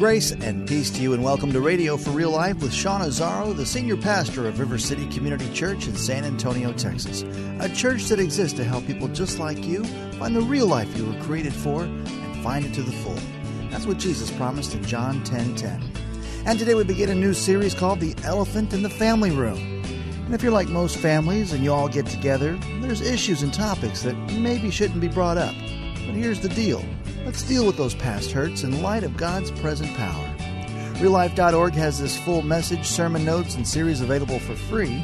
Grace and peace to you, and welcome to Radio for Real Life with Sean Azzaro, the senior pastor of River City Community Church in San Antonio, Texas. A church that exists to help people just like you find the real life you were created for and find it to the full. That's what Jesus promised in John 10 10. And today we begin a new series called The Elephant in the Family Room. And if you're like most families and you all get together, there's issues and topics that maybe shouldn't be brought up. But here's the deal let's deal with those past hurts in light of God's present power. RealLife.org has this full message, sermon notes, and series available for free.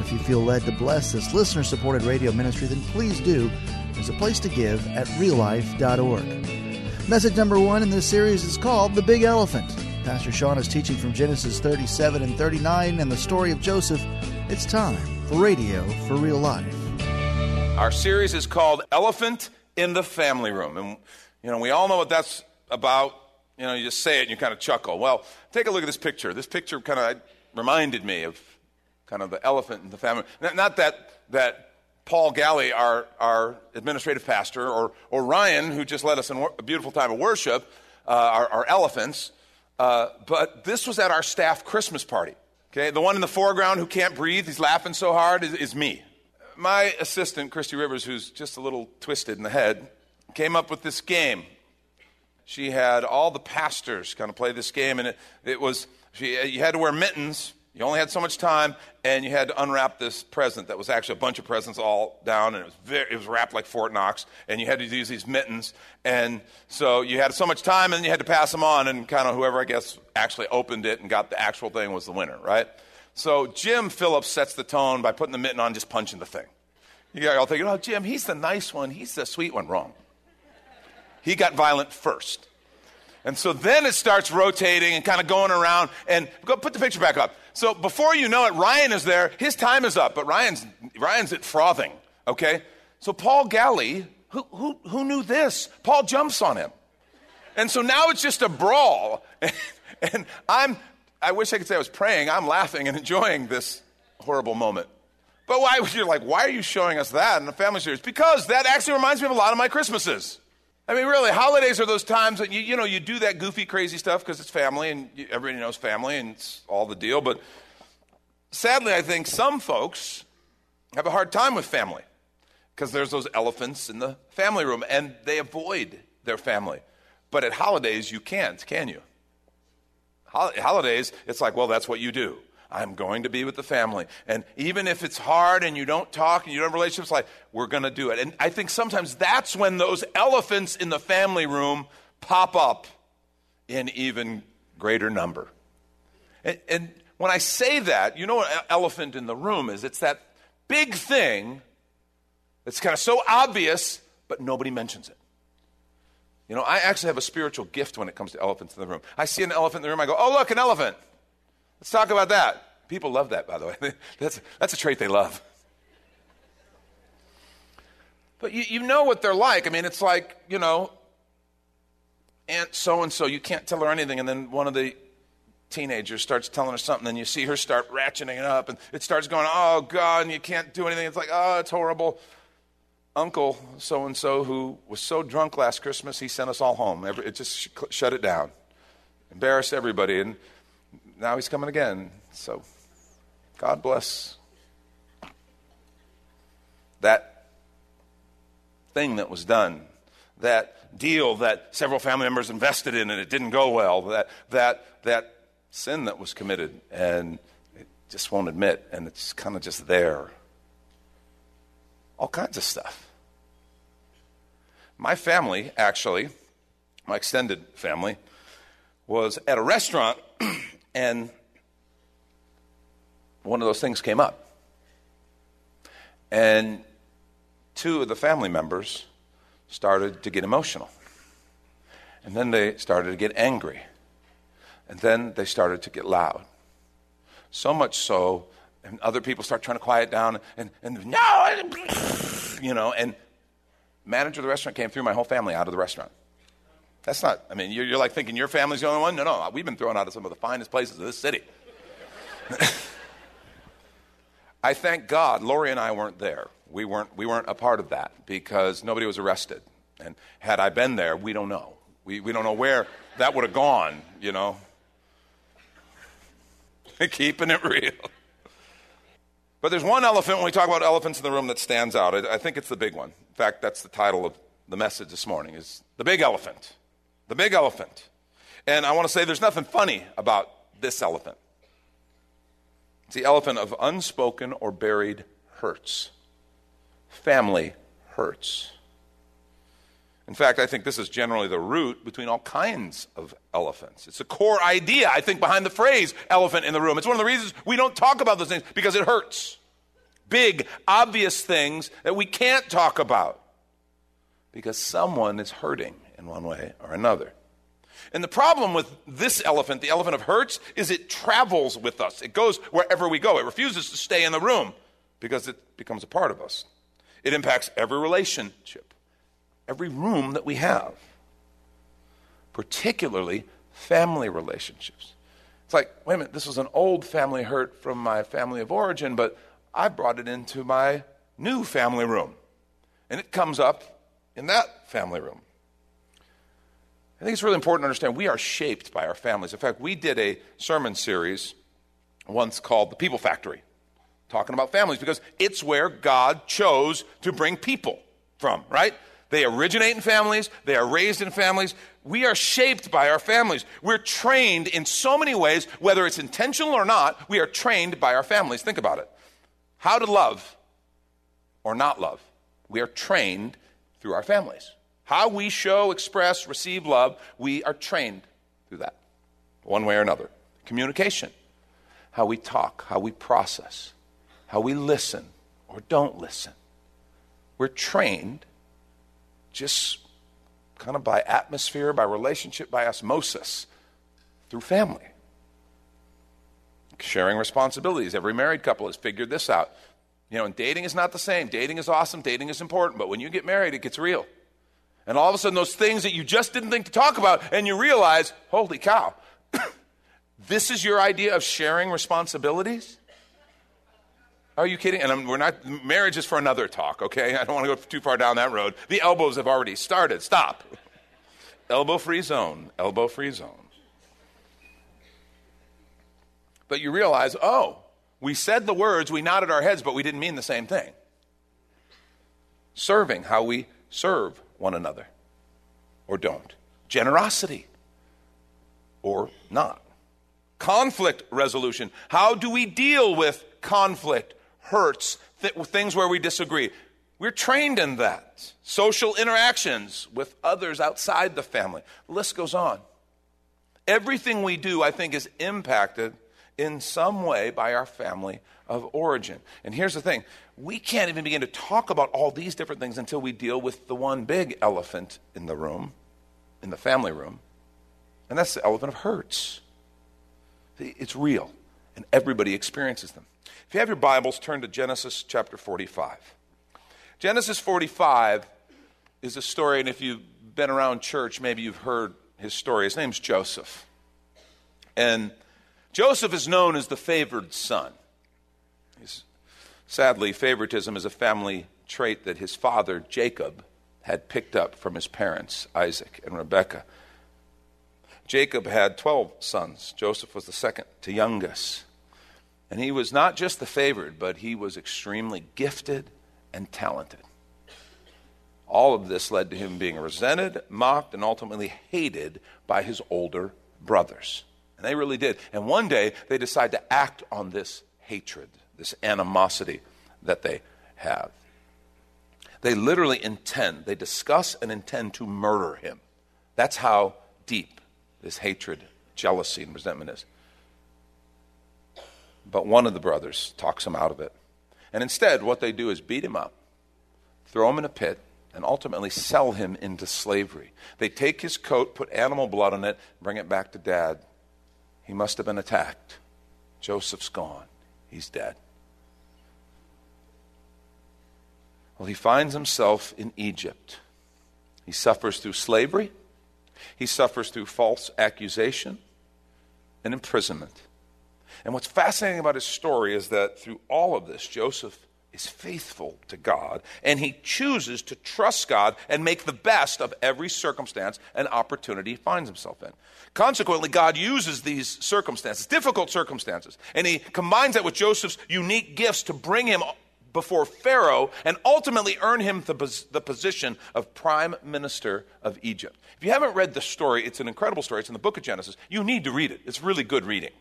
If you feel led to bless this listener supported radio ministry, then please do. There's a place to give at reallife.org. Message number one in this series is called The Big Elephant. Pastor Sean is teaching from Genesis 37 and 39 and the story of Joseph. It's time for Radio for Real Life. Our series is called Elephant in the Family Room. And, you know, we all know what that's about. You know, you just say it and you kind of chuckle. Well, take a look at this picture. This picture kind of reminded me of kind of the elephant in the family. Not that, that Paul Galley, our, our administrative pastor, or, or Ryan, who just led us in a beautiful time of worship, uh, elephants, uh, but this was at our staff Christmas party. Okay, the one in the foreground who can't breathe, he's laughing so hard, is, is me. My assistant, Christy Rivers, who's just a little twisted in the head, came up with this game. She had all the pastors kind of play this game, and it, it was she, you had to wear mittens. You only had so much time, and you had to unwrap this present that was actually a bunch of presents all down, and it was very, it was wrapped like Fort Knox, and you had to use these mittens, and so you had so much time, and you had to pass them on, and kind of whoever I guess actually opened it and got the actual thing was the winner, right? So Jim Phillips sets the tone by putting the mitten on, just punching the thing. You got all thinking, oh, Jim, he's the nice one, he's the sweet one. Wrong. He got violent first. And so then it starts rotating and kind of going around. And go put the picture back up. So before you know it, Ryan is there. His time is up, but Ryan's Ryan's at frothing. Okay. So Paul Galley, who who who knew this? Paul jumps on him, and so now it's just a brawl. And, and I'm I wish I could say I was praying. I'm laughing and enjoying this horrible moment. But why you're like, why are you showing us that in the family series? Because that actually reminds me of a lot of my Christmases. I mean, really, holidays are those times that you, you know, you do that goofy, crazy stuff because it's family and you, everybody knows family and it's all the deal. But sadly, I think some folks have a hard time with family because there's those elephants in the family room and they avoid their family. But at holidays, you can't, can you? Holidays, it's like, well, that's what you do. I'm going to be with the family. And even if it's hard and you don't talk and you don't have relationships, like, we're going to do it. And I think sometimes that's when those elephants in the family room pop up in even greater number. And, and when I say that, you know what elephant in the room is? It's that big thing that's kind of so obvious, but nobody mentions it. You know, I actually have a spiritual gift when it comes to elephants in the room. I see an elephant in the room, I go, oh, look, an elephant. Let's talk about that. People love that, by the way. that's, that's a trait they love. But you, you know what they're like. I mean, it's like, you know, Aunt so and so, you can't tell her anything, and then one of the teenagers starts telling her something, and you see her start ratcheting it up, and it starts going, oh, God, and you can't do anything. It's like, oh, it's horrible. Uncle so and so, who was so drunk last Christmas, he sent us all home. It just sh- shut it down, embarrassed everybody. And now he's coming again. So God bless that thing that was done, that deal that several family members invested in and it didn't go well, that, that, that sin that was committed and it just won't admit and it's kind of just there. All kinds of stuff. My family, actually, my extended family, was at a restaurant and one of those things came up. And two of the family members started to get emotional. And then they started to get angry. And then they started to get loud. So much so, and other people start trying to quiet down and, and no, you know, and manager of the restaurant came through my whole family out of the restaurant. That's not, I mean, you're, you're like thinking your family's the only one? No, no, we've been thrown out of some of the finest places in this city. I thank God Lori and I weren't there. We weren't, we weren't a part of that because nobody was arrested. And had I been there, we don't know. We, we don't know where that would have gone, you know. Keeping it real. But there's one elephant when we talk about elephants in the room that stands out. I, I think it's the big one. In fact, that's the title of the message this morning is the big elephant. The big elephant. And I want to say there's nothing funny about this elephant. It's the elephant of unspoken or buried hurts. Family hurts. In fact, I think this is generally the root between all kinds of elephants. It's a core idea, I think, behind the phrase elephant in the room. It's one of the reasons we don't talk about those things because it hurts. Big, obvious things that we can't talk about because someone is hurting in one way or another. And the problem with this elephant, the elephant of hurts, is it travels with us. It goes wherever we go. It refuses to stay in the room because it becomes a part of us. It impacts every relationship, every room that we have, particularly family relationships. It's like, wait a minute, this was an old family hurt from my family of origin, but I brought it into my new family room. And it comes up in that family room. I think it's really important to understand we are shaped by our families. In fact, we did a sermon series once called The People Factory, talking about families because it's where God chose to bring people from, right? They originate in families, they are raised in families. We are shaped by our families. We're trained in so many ways, whether it's intentional or not, we are trained by our families. Think about it. How to love or not love. We are trained through our families. How we show, express, receive love, we are trained through that, one way or another. Communication, how we talk, how we process, how we listen or don't listen. We're trained just kind of by atmosphere, by relationship, by osmosis through family. Sharing responsibilities. Every married couple has figured this out. You know, and dating is not the same. Dating is awesome, dating is important, but when you get married, it gets real. And all of a sudden, those things that you just didn't think to talk about, and you realize, holy cow, this is your idea of sharing responsibilities? Are you kidding? And I'm, we're not, marriage is for another talk, okay? I don't want to go too far down that road. The elbows have already started. Stop. elbow free zone, elbow free zone. But you realize, oh, we said the words, we nodded our heads, but we didn't mean the same thing. Serving, how we serve one another or don't. Generosity or not. Conflict resolution. How do we deal with conflict, hurts, th- things where we disagree? We're trained in that. Social interactions with others outside the family. The list goes on. Everything we do, I think, is impacted in some way by our family of origin. And here's the thing we can't even begin to talk about all these different things until we deal with the one big elephant in the room, in the family room, and that's the elephant of hurts. It's real, and everybody experiences them. If you have your Bibles, turn to Genesis chapter 45. Genesis 45 is a story, and if you've been around church, maybe you've heard his story. His name's Joseph. And Joseph is known as the favored son. He's, sadly, favoritism is a family trait that his father, Jacob, had picked up from his parents, Isaac and Rebekah. Jacob had 12 sons. Joseph was the second to youngest. And he was not just the favored, but he was extremely gifted and talented. All of this led to him being resented, mocked, and ultimately hated by his older brothers. And they really did. And one day they decide to act on this hatred, this animosity that they have. They literally intend, they discuss and intend to murder him. That's how deep this hatred, jealousy, and resentment is. But one of the brothers talks him out of it. And instead, what they do is beat him up, throw him in a pit, and ultimately sell him into slavery. They take his coat, put animal blood on it, bring it back to dad. He must have been attacked. Joseph's gone. He's dead. Well, he finds himself in Egypt. He suffers through slavery, he suffers through false accusation and imprisonment. And what's fascinating about his story is that through all of this, Joseph is faithful to God and he chooses to trust God and make the best of every circumstance and opportunity he finds himself in. Consequently, God uses these circumstances, difficult circumstances, and he combines that with Joseph's unique gifts to bring him before Pharaoh and ultimately earn him the, the position of prime minister of Egypt. If you haven't read the story, it's an incredible story. It's in the book of Genesis. You need to read it, it's really good reading.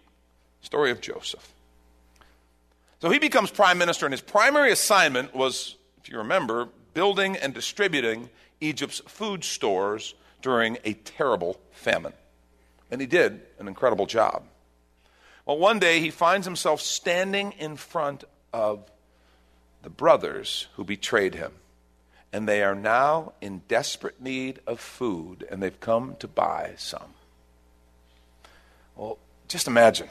Story of Joseph. So he becomes prime minister, and his primary assignment was, if you remember, building and distributing Egypt's food stores during a terrible famine. And he did an incredible job. Well, one day he finds himself standing in front of the brothers who betrayed him. And they are now in desperate need of food, and they've come to buy some. Well, just imagine.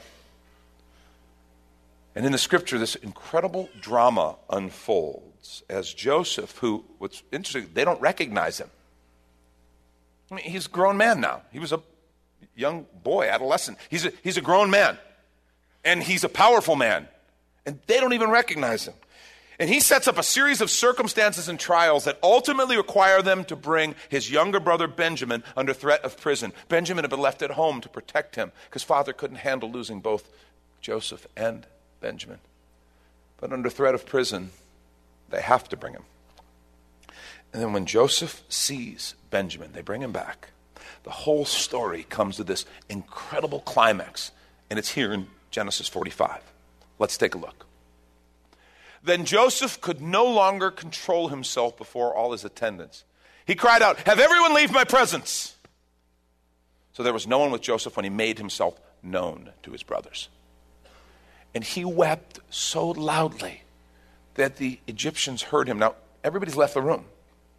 And in the scripture, this incredible drama unfolds as Joseph, who, what's interesting, they don't recognize him. I mean, he's a grown man now. He was a young boy, adolescent. He's a, he's a grown man. And he's a powerful man. And they don't even recognize him. And he sets up a series of circumstances and trials that ultimately require them to bring his younger brother Benjamin under threat of prison. Benjamin had been left at home to protect him because father couldn't handle losing both Joseph and Benjamin. But under threat of prison, they have to bring him. And then when Joseph sees Benjamin, they bring him back. The whole story comes to this incredible climax, and it's here in Genesis 45. Let's take a look. Then Joseph could no longer control himself before all his attendants. He cried out, Have everyone leave my presence! So there was no one with Joseph when he made himself known to his brothers. And he wept so loudly that the Egyptians heard him. Now, everybody's left the room.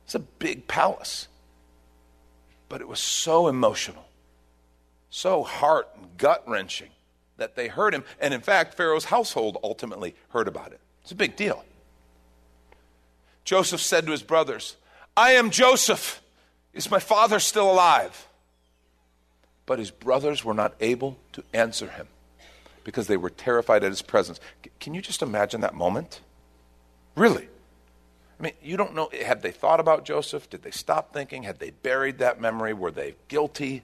It's a big palace. But it was so emotional, so heart and gut wrenching that they heard him. And in fact, Pharaoh's household ultimately heard about it. It's a big deal. Joseph said to his brothers, I am Joseph. Is my father still alive? But his brothers were not able to answer him because they were terrified at his presence. Can you just imagine that moment? Really? I mean, you don't know. Had they thought about Joseph? Did they stop thinking? Had they buried that memory? Were they guilty?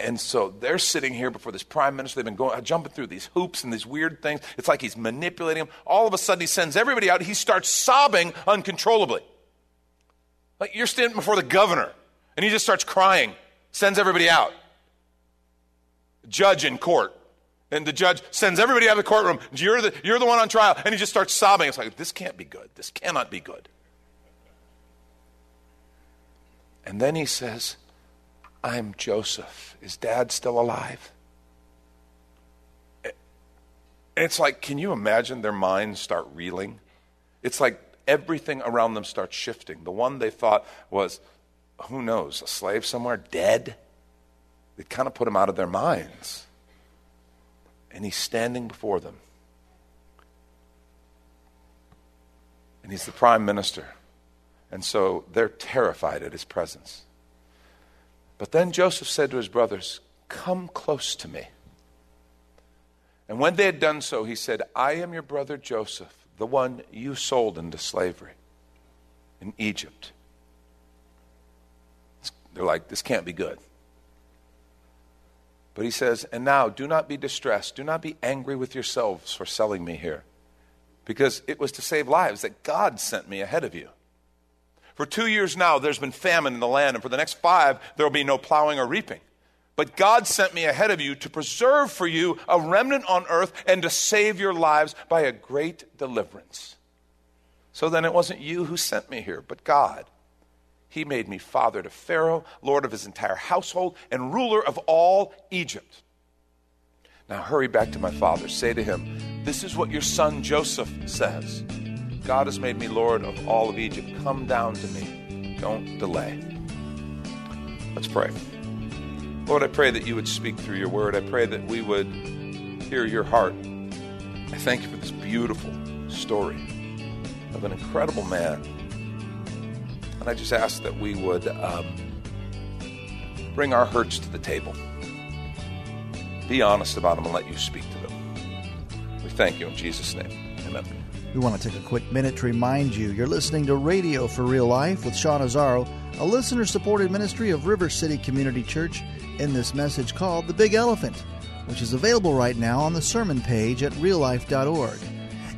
And so they're sitting here before this prime minister. They've been going, jumping through these hoops and these weird things. It's like he's manipulating them. All of a sudden, he sends everybody out. He starts sobbing uncontrollably. Like you're standing before the governor, and he just starts crying, sends everybody out. Judge in court. And the judge sends everybody out of the courtroom. You're the, you're the one on trial. And he just starts sobbing. It's like, this can't be good. This cannot be good. And then he says, I'm Joseph. Is dad still alive? And it's like, can you imagine their minds start reeling? It's like everything around them starts shifting. The one they thought was, who knows, a slave somewhere, dead? It kind of put them out of their minds. And he's standing before them. And he's the prime minister. And so they're terrified at his presence. But then Joseph said to his brothers, Come close to me. And when they had done so, he said, I am your brother Joseph, the one you sold into slavery in Egypt. They're like, This can't be good. But he says, And now do not be distressed. Do not be angry with yourselves for selling me here, because it was to save lives that God sent me ahead of you. For two years now, there's been famine in the land, and for the next five, there will be no plowing or reaping. But God sent me ahead of you to preserve for you a remnant on earth and to save your lives by a great deliverance. So then it wasn't you who sent me here, but God. He made me father to Pharaoh, lord of his entire household, and ruler of all Egypt. Now hurry back to my father. Say to him, This is what your son Joseph says. God has made me Lord of all of Egypt. Come down to me. Don't delay. Let's pray. Lord, I pray that you would speak through your word. I pray that we would hear your heart. I thank you for this beautiful story of an incredible man. And I just ask that we would um, bring our hurts to the table. Be honest about them and let you speak to them. We thank you in Jesus' name. Amen. We want to take a quick minute to remind you you're listening to Radio for Real Life with Sean Azzaro, a listener supported ministry of River City Community Church, in this message called The Big Elephant, which is available right now on the sermon page at reallife.org.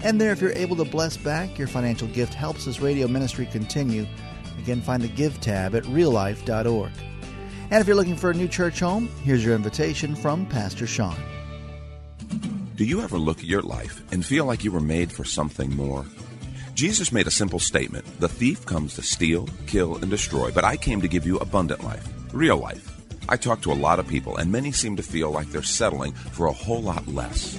And there, if you're able to bless back, your financial gift helps this radio ministry continue. Again, find the Give tab at reallife.org. And if you're looking for a new church home, here's your invitation from Pastor Sean. Do you ever look at your life and feel like you were made for something more? Jesus made a simple statement The thief comes to steal, kill, and destroy, but I came to give you abundant life, real life. I talk to a lot of people, and many seem to feel like they're settling for a whole lot less.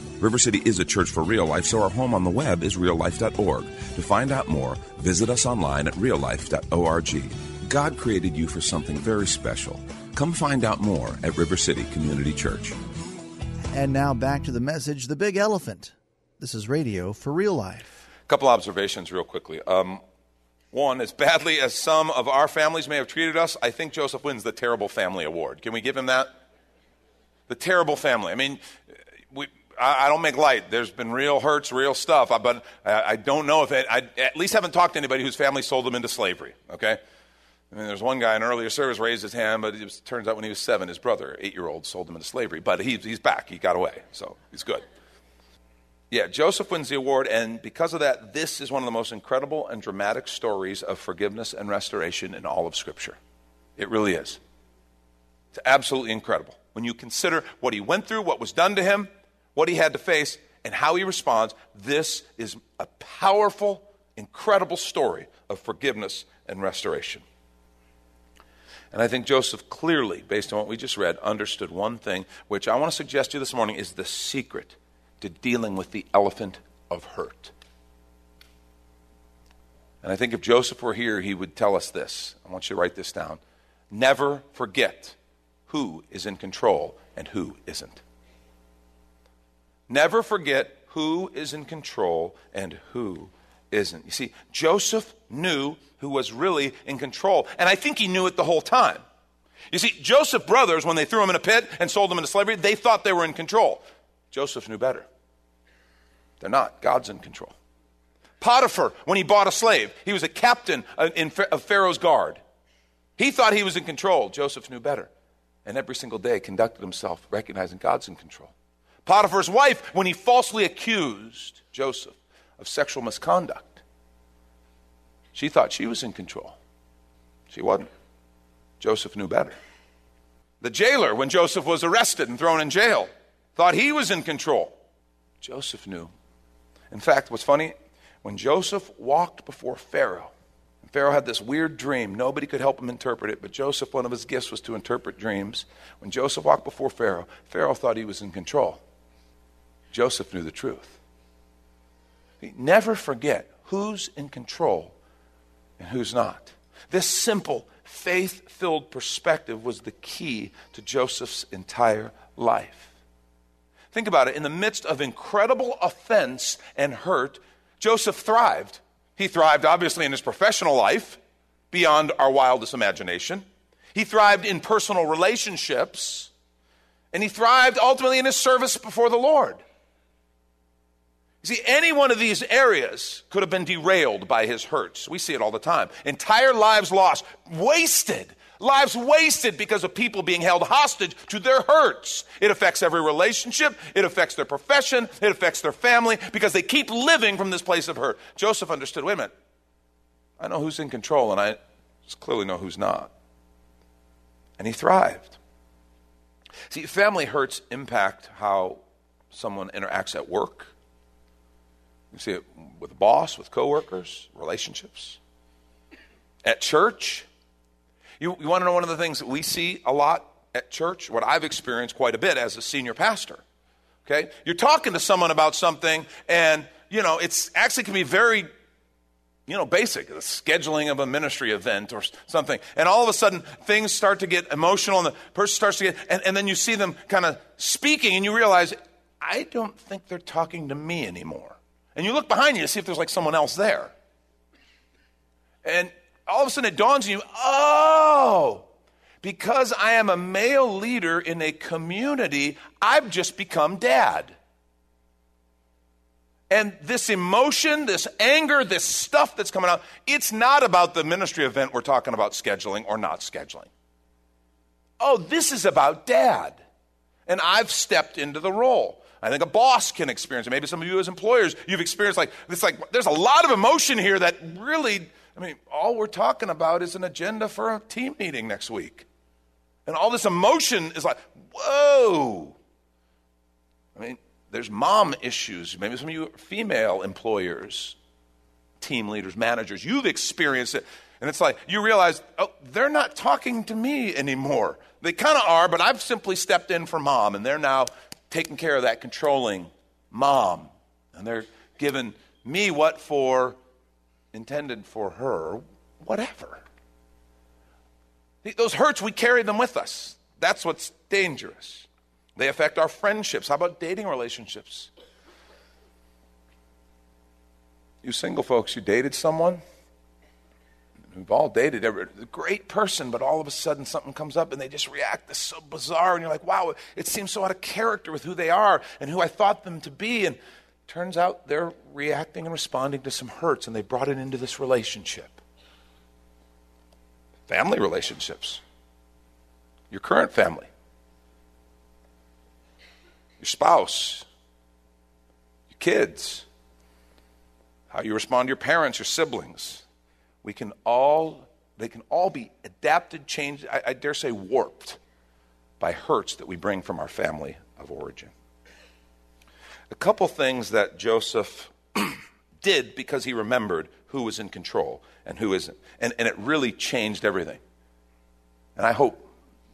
River City is a church for real life, so our home on the web is reallife.org. To find out more, visit us online at reallife.org. God created you for something very special. Come find out more at River City Community Church. And now back to the message The Big Elephant. This is radio for real life. A couple observations, real quickly. Um, one, as badly as some of our families may have treated us, I think Joseph wins the Terrible Family Award. Can we give him that? The Terrible Family. I mean, we, I, I don't make light. There's been real hurts, real stuff, but I, I don't know if it, I at least haven't talked to anybody whose family sold them into slavery, okay? I mean, there's one guy in earlier service raised his hand, but it was, turns out when he was seven, his brother, eight year old, sold him into slavery. But he, he's back. He got away, so he's good. Yeah, Joseph wins the award, and because of that, this is one of the most incredible and dramatic stories of forgiveness and restoration in all of Scripture. It really is. It's absolutely incredible. When you consider what he went through, what was done to him, what he had to face, and how he responds, this is a powerful, incredible story of forgiveness and restoration. And I think Joseph clearly, based on what we just read, understood one thing, which I want to suggest to you this morning is the secret to dealing with the elephant of hurt. And I think if Joseph were here, he would tell us this. I want you to write this down. Never forget who is in control and who isn't. Never forget who is in control and who isn't. You see, Joseph knew who was really in control. And I think he knew it the whole time. You see, Joseph's brothers, when they threw him in a pit and sold him into slavery, they thought they were in control. Joseph knew better. They're not. God's in control. Potiphar, when he bought a slave, he was a captain of Pharaoh's guard. He thought he was in control. Joseph knew better. And every single day conducted himself recognizing God's in control. Potiphar's wife, when he falsely accused Joseph of sexual misconduct, she thought she was in control. She wasn't. Joseph knew better. The jailer, when Joseph was arrested and thrown in jail, thought he was in control. Joseph knew. In fact, what's funny, when Joseph walked before Pharaoh, Pharaoh had this weird dream. Nobody could help him interpret it, but Joseph, one of his gifts was to interpret dreams. When Joseph walked before Pharaoh, Pharaoh thought he was in control. Joseph knew the truth. Never forget who's in control and who's not. This simple, faith filled perspective was the key to Joseph's entire life. Think about it. In the midst of incredible offense and hurt, Joseph thrived. He thrived, obviously, in his professional life beyond our wildest imagination. He thrived in personal relationships. And he thrived ultimately in his service before the Lord. See, any one of these areas could have been derailed by his hurts. We see it all the time. Entire lives lost, wasted, Lives wasted because of people being held hostage to their hurts. It affects every relationship. It affects their profession. It affects their family because they keep living from this place of hurt. Joseph understood wait a minute. I know who's in control, and I clearly know who's not. And he thrived. See, family hurts impact how someone interacts at work. You see it with a boss, with coworkers, relationships. At church, you, you want to know one of the things that we see a lot at church? What I've experienced quite a bit as a senior pastor. Okay? You're talking to someone about something, and, you know, it's actually can be very you know, basic, the scheduling of a ministry event or something. And all of a sudden, things start to get emotional, and the person starts to get, and, and then you see them kind of speaking, and you realize, I don't think they're talking to me anymore. And you look behind you to see if there's like someone else there. And all of a sudden, it dawns on you, oh, because I am a male leader in a community, I've just become dad. And this emotion, this anger, this stuff that's coming out, it's not about the ministry event we're talking about scheduling or not scheduling. Oh, this is about dad. And I've stepped into the role. I think a boss can experience it. Maybe some of you as employers, you've experienced like it's like there's a lot of emotion here that really I mean, all we're talking about is an agenda for a team meeting next week. And all this emotion is like, whoa. I mean, there's mom issues. Maybe some of you female employers, team leaders, managers, you've experienced it. And it's like you realize, oh, they're not talking to me anymore. They kind of are, but I've simply stepped in for mom, and they're now taking care of that controlling mom. And they're giving me what for intended for her, whatever. Those hurts, we carry them with us. That's what's dangerous. They affect our friendships. How about dating relationships? You single folks, you dated someone? We've all dated a great person, but all of a sudden something comes up and they just react this so bizarre, and you're like, wow, it seems so out of character with who they are and who I thought them to be. And turns out they're reacting and responding to some hurts, and they brought it into this relationship. Family relationships, your current family your spouse, your kids, how you respond to your parents, your siblings. We can all, they can all be adapted, changed, I, I dare say warped by hurts that we bring from our family of origin. A couple things that Joseph did because he remembered who was in control and who isn't. And, and it really changed everything. And I hope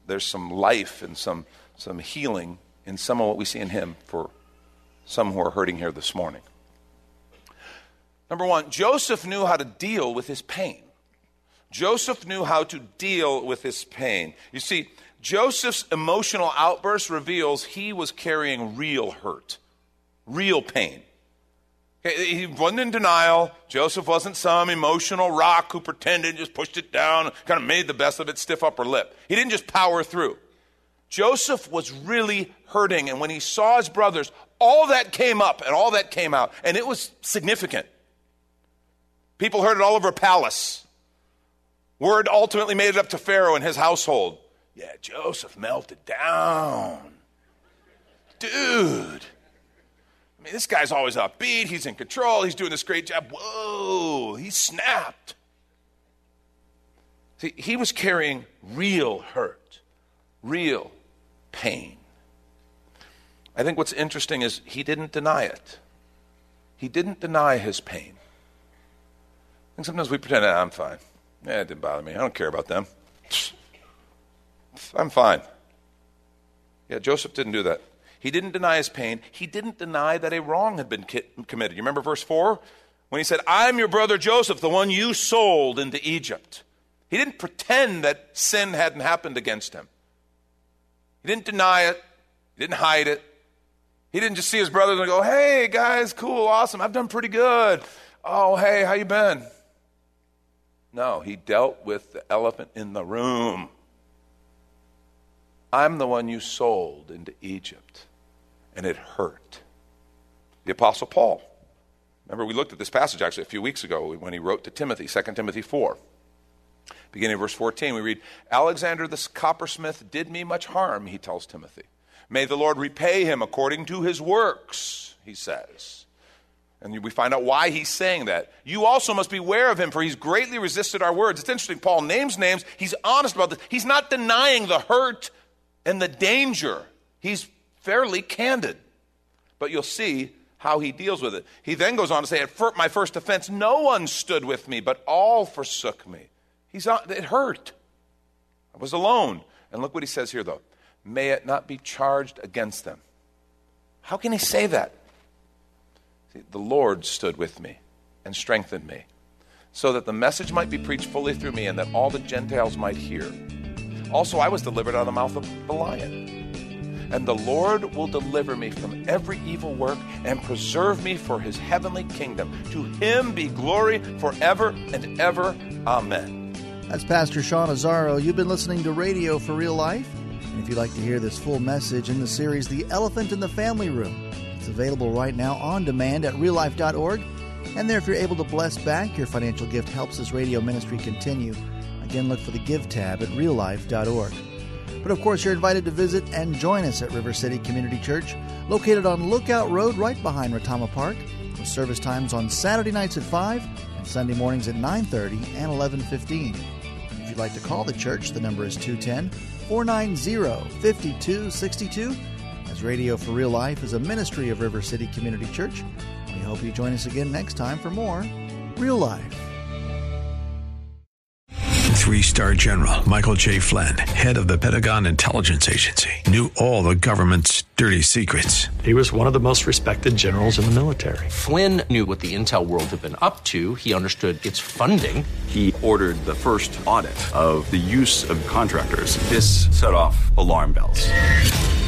there's some life and some, some healing in some of what we see in him for some who are hurting here this morning. Number one, Joseph knew how to deal with his pain. Joseph knew how to deal with his pain. You see, Joseph's emotional outburst reveals he was carrying real hurt, real pain. He wasn't in denial. Joseph wasn't some emotional rock who pretended, just pushed it down, kind of made the best of it, stiff upper lip. He didn't just power through. Joseph was really hurting, and when he saw his brothers, all that came up and all that came out, and it was significant. People heard it all over palace. Word ultimately made it up to Pharaoh and his household. Yeah, Joseph melted down. Dude. I mean, this guy's always upbeat. He's in control. He's doing this great job. Whoa, he snapped. See, he was carrying real hurt, real pain. I think what's interesting is he didn't deny it. He didn't deny his pain. And sometimes we pretend, ah, I'm fine. Yeah, it didn't bother me. I don't care about them. I'm fine. Yeah, Joseph didn't do that. He didn't deny his pain. He didn't deny that a wrong had been committed. You remember verse 4? When he said, I'm your brother Joseph, the one you sold into Egypt. He didn't pretend that sin hadn't happened against him. He didn't deny it, he didn't hide it. He didn't just see his brothers and go, "Hey guys, cool, awesome. I've done pretty good. Oh, hey, how you been?" No, he dealt with the elephant in the room. I'm the one you sold into Egypt, and it hurt. The Apostle Paul. Remember, we looked at this passage actually a few weeks ago when he wrote to Timothy, 2 Timothy 4. Beginning of verse 14, we read, Alexander the coppersmith did me much harm, he tells Timothy. May the Lord repay him according to his works, he says. And we find out why he's saying that. You also must beware of him, for he's greatly resisted our words. It's interesting. Paul names names. He's honest about this. He's not denying the hurt and the danger. He's fairly candid. But you'll see how he deals with it. He then goes on to say, At my first offense, no one stood with me, but all forsook me. He's, on, it hurt. I was alone. And look what he says here, though. May it not be charged against them. How can he say that? The Lord stood with me and strengthened me, so that the message might be preached fully through me and that all the Gentiles might hear. Also, I was delivered out of the mouth of the lion. And the Lord will deliver me from every evil work and preserve me for his heavenly kingdom. To him be glory forever and ever. Amen. That's Pastor Sean Azzaro. You've been listening to Radio for Real Life. And if you'd like to hear this full message in the series, The Elephant in the Family Room, it's available right now on demand at reallife.org. And there, if you're able to bless back, your financial gift helps this radio ministry continue. Again, look for the Give tab at reallife.org. But of course, you're invited to visit and join us at River City Community Church, located on Lookout Road right behind Retama Park, with service times on Saturday nights at 5 and Sunday mornings at 9.30 and 11.15. If you'd like to call the church, the number is 210 490 5262. As Radio for Real Life is a ministry of River City Community Church, we hope you join us again next time for more Real Life. Three star general Michael J. Flynn, head of the Pentagon Intelligence Agency, knew all the government's dirty secrets. He was one of the most respected generals in the military. Flynn knew what the intel world had been up to, he understood its funding. He ordered the first audit of the use of contractors. This set off alarm bells.